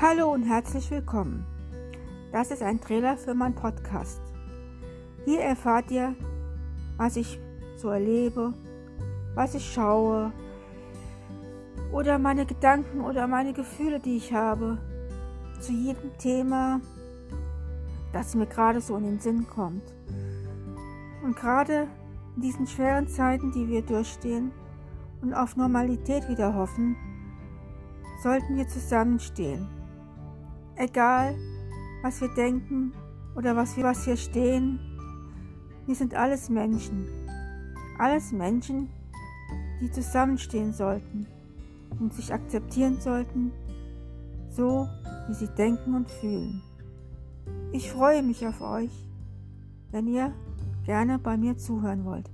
Hallo und herzlich willkommen. Das ist ein Trailer für meinen Podcast. Hier erfahrt ihr, was ich so erlebe, was ich schaue oder meine Gedanken oder meine Gefühle, die ich habe zu jedem Thema, das mir gerade so in den Sinn kommt. Und gerade in diesen schweren Zeiten, die wir durchstehen und auf Normalität wieder hoffen, sollten wir zusammenstehen. Egal, was wir denken oder was wir was hier stehen, wir sind alles Menschen. Alles Menschen, die zusammenstehen sollten und sich akzeptieren sollten, so wie sie denken und fühlen. Ich freue mich auf euch, wenn ihr gerne bei mir zuhören wollt.